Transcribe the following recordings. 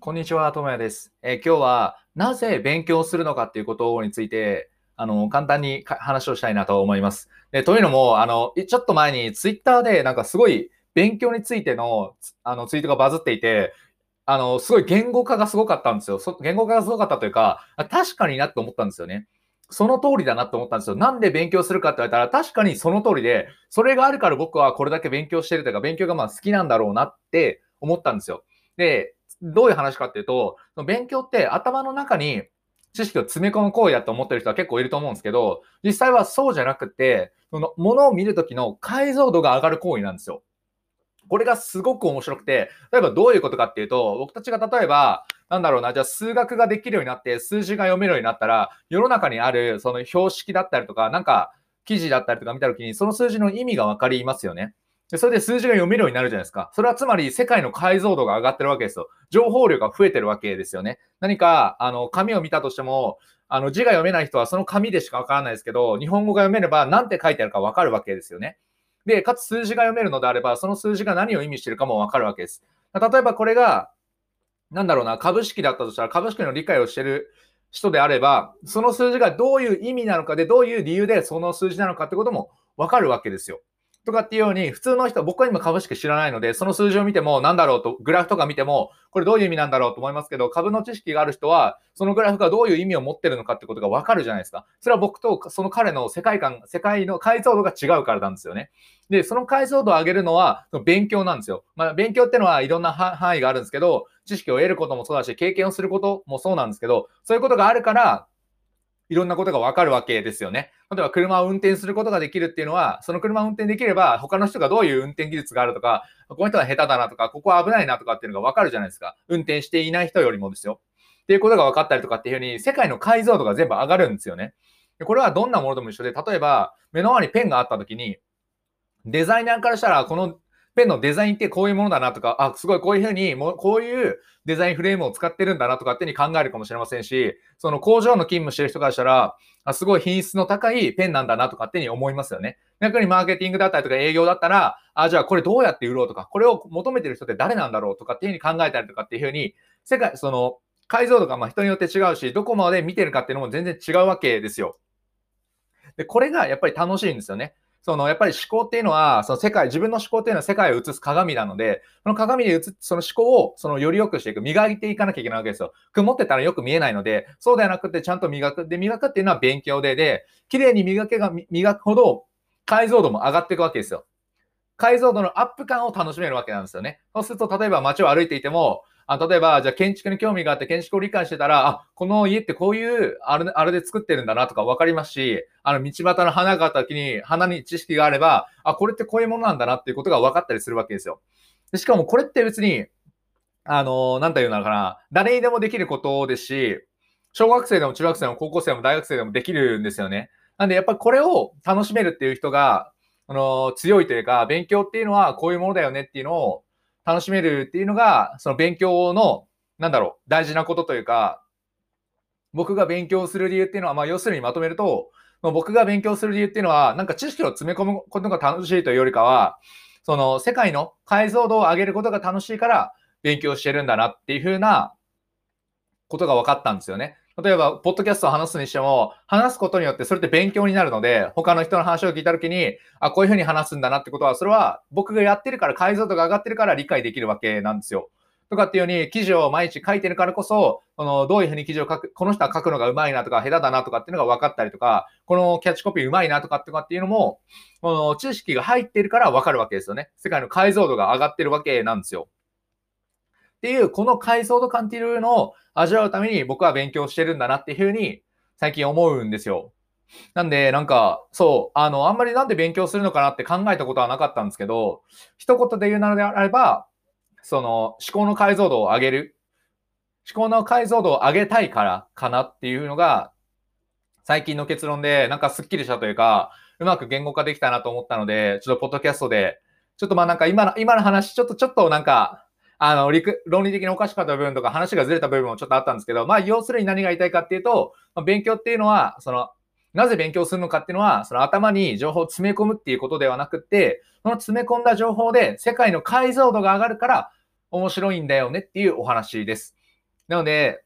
こんにちは、ともやです。えー今日は、なぜ勉強するのかっていうことについて、あの、簡単に話をしたいなと思います。でというのも、あの、ちょっと前にツイッターで、なんかすごい勉強についての、あの、ツイートがバズっていて、あの、すごい言語化がすごかったんですよ。言語化がすごかったというか、確かになって思ったんですよね。その通りだなって思ったんですよ。なんで勉強するかって言われたら、確かにその通りで、それがあるから僕はこれだけ勉強してるというか、勉強がまあ好きなんだろうなって思ったんですよ。で、どういう話かっていうと、その勉強って頭の中に知識を詰め込む行為だと思ってる人は結構いると思うんですけど、実際はそうじゃなくて、そのものを見るときの解像度が上がる行為なんですよ。これがすごく面白くて、例えばどういうことかっていうと、僕たちが例えば、なんだろうな、じゃあ数学ができるようになって、数字が読めるようになったら、世の中にあるその標識だったりとか、なんか記事だったりとか見たときに、その数字の意味がわかりますよね。でそれで数字が読めるようになるじゃないですか。それはつまり世界の解像度が上がってるわけですよ。情報量が増えてるわけですよね。何か、あの、紙を見たとしても、あの、字が読めない人はその紙でしかわからないですけど、日本語が読めれば何て書いてあるかわかるわけですよね。で、かつ数字が読めるのであれば、その数字が何を意味してるかもわかるわけです。例えばこれが、なんだろうな、株式だったとしたら、株式の理解をしてる人であれば、その数字がどういう意味なのかで、どういう理由でその数字なのかってこともわかるわけですよ。とかっていうように、普通の人、僕は今株式知らないので、その数字を見ても、なんだろうと、グラフとか見ても、これどういう意味なんだろうと思いますけど、株の知識がある人は、そのグラフがどういう意味を持ってるのかってことがわかるじゃないですか。それは僕とその彼の世界観、世界の解像度が違うからなんですよね。で、その解像度を上げるのは、勉強なんですよ。まあ、勉強ってのはいろんな範囲があるんですけど、知識を得ることもそうだし、経験をすることもそうなんですけど、そういうことがあるから、いろんなことがわかるわけですよね。例えば車を運転することができるっていうのは、その車を運転できれば、他の人がどういう運転技術があるとか、この人は下手だなとか、ここは危ないなとかっていうのがわかるじゃないですか。運転していない人よりもですよ。っていうことが分かったりとかっていうふうに、世界の解像度が全部上がるんですよね。これはどんなものでも一緒で、例えば、目の前にペンがあった時に、デザイナーからしたら、このペンのデザインってこういうものだなとか、あ、すごいこういうふうに、もこういうデザインフレームを使ってるんだなとかってに考えるかもしれませんし、その工場の勤務してる人からしたら、あすごい品質の高いペンなんだなとかってに思いますよね。逆にマーケティングだったりとか営業だったら、あ、じゃあこれどうやって売ろうとか、これを求めてる人って誰なんだろうとかっていうふうに考えたりとかっていうふうに、世界、その、解像度がま人によって違うし、どこまで見てるかっていうのも全然違うわけですよ。で、これがやっぱり楽しいんですよね。そのやっぱり思考っていうのは、その世界、自分の思考っていうのは世界を映す鏡なので、その鏡で映す、その思考をそのより良くしていく、磨いていかなきゃいけないわけですよ。曇ってたらよく見えないので、そうではなくてちゃんと磨く。で、磨くっていうのは勉強で、で、綺麗に磨けが、磨くほど解像度も上がっていくわけですよ。解像度のアップ感を楽しめるわけなんですよね。そうすると、例えば街を歩いていても、あ例えば、じゃあ建築に興味があって建築を理解してたら、あ、この家ってこういうあれあれで作ってるんだなとか分かりますし、あの道端の花がた時に、花に知識があれば、あ、これってこういうものなんだなっていうことが分かったりするわけですよ。でしかもこれって別に、あの、なんていうのかな、誰にでもできることですし、小学生でも中学生でも高校生でも大学生でもできるんですよね。なんでやっぱこれを楽しめるっていう人が、あの、強いというか、勉強っていうのはこういうものだよねっていうのを楽しめるっていうのが、その勉強の、なんだろう、大事なことというか、僕が勉強する理由っていうのは、まあ、要するにまとめると、僕が勉強する理由っていうのは、なんか知識を詰め込むことが楽しいというよりかは、その世界の解像度を上げることが楽しいから勉強してるんだなっていうふうなことが分かったんですよね。例えば、ポッドキャストを話すにしても、話すことによってそれって勉強になるので、他の人の話を聞いたときに、あ、こういうふうに話すんだなってことは、それは僕がやってるから、解像度が上がってるから理解できるわけなんですよ。とかっていうように、記事を毎日書いてるからこそ、そのどういうふうに記事を書く、この人は書くのがうまいなとか、下手だなとかっていうのが分かったりとか、このキャッチコピーうまいなとかってかっていうのも、この知識が入ってるから分かるわけですよね。世界の解像度が上がってるわけなんですよ。っていう、この解像度感っていうのを味わうために僕は勉強してるんだなっていうふうに最近思うんですよ。なんで、なんか、そう、あの、あんまりなんで勉強するのかなって考えたことはなかったんですけど、一言で言うなのであれば、その思考の解像度を上げる。思考の解像度を上げたいからかなっていうのが、最近の結論で、なんかスッキリしたというか、うまく言語化できたなと思ったので、ちょっとポッドキャストで、ちょっとまあなんか今の、今の話、ちょっとちょっとなんか、あの、論理的におかしかった部分とか話がずれた部分もちょっとあったんですけど、まあ、要するに何が言いたいかっていうと、まあ、勉強っていうのは、その、なぜ勉強するのかっていうのは、その頭に情報を詰め込むっていうことではなくて、その詰め込んだ情報で世界の解像度が上がるから面白いんだよねっていうお話です。なので、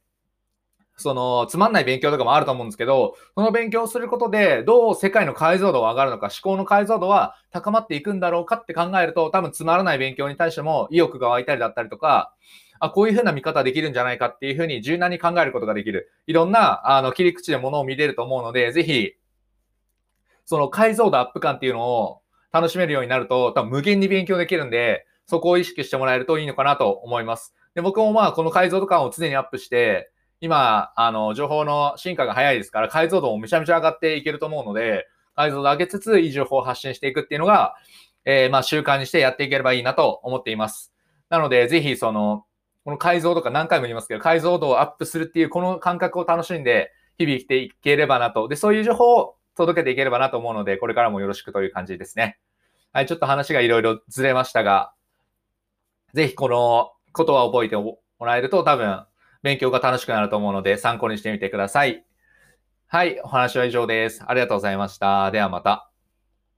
その、つまんない勉強とかもあると思うんですけど、その勉強をすることで、どう世界の解像度が上がるのか、思考の解像度は高まっていくんだろうかって考えると、多分つまらない勉強に対しても意欲が湧いたりだったりとか、あ、こういうふうな見方できるんじゃないかっていうふうに柔軟に考えることができる。いろんな、あの、切り口で物を見れると思うので、ぜひ、その解像度アップ感っていうのを楽しめるようになると、多分無限に勉強できるんで、そこを意識してもらえるといいのかなと思います。で、僕もまあ、この解像度感を常にアップして、今、あの、情報の進化が早いですから、解像度もめちゃめちゃ上がっていけると思うので、解像度上げつつ、いい情報を発信していくっていうのが、えー、まあ、習慣にしてやっていければいいなと思っています。なので、ぜひ、その、この解像度か何回も言いますけど、解像度をアップするっていうこの感覚を楽しんで、日々生きていければなと。で、そういう情報を届けていければなと思うので、これからもよろしくという感じですね。はい、ちょっと話がいろいろずれましたが、ぜひこのことは覚えてもらえると多分勉強が楽しくなると思うので参考にしてみてください。はい、お話は以上です。ありがとうございました。ではまた。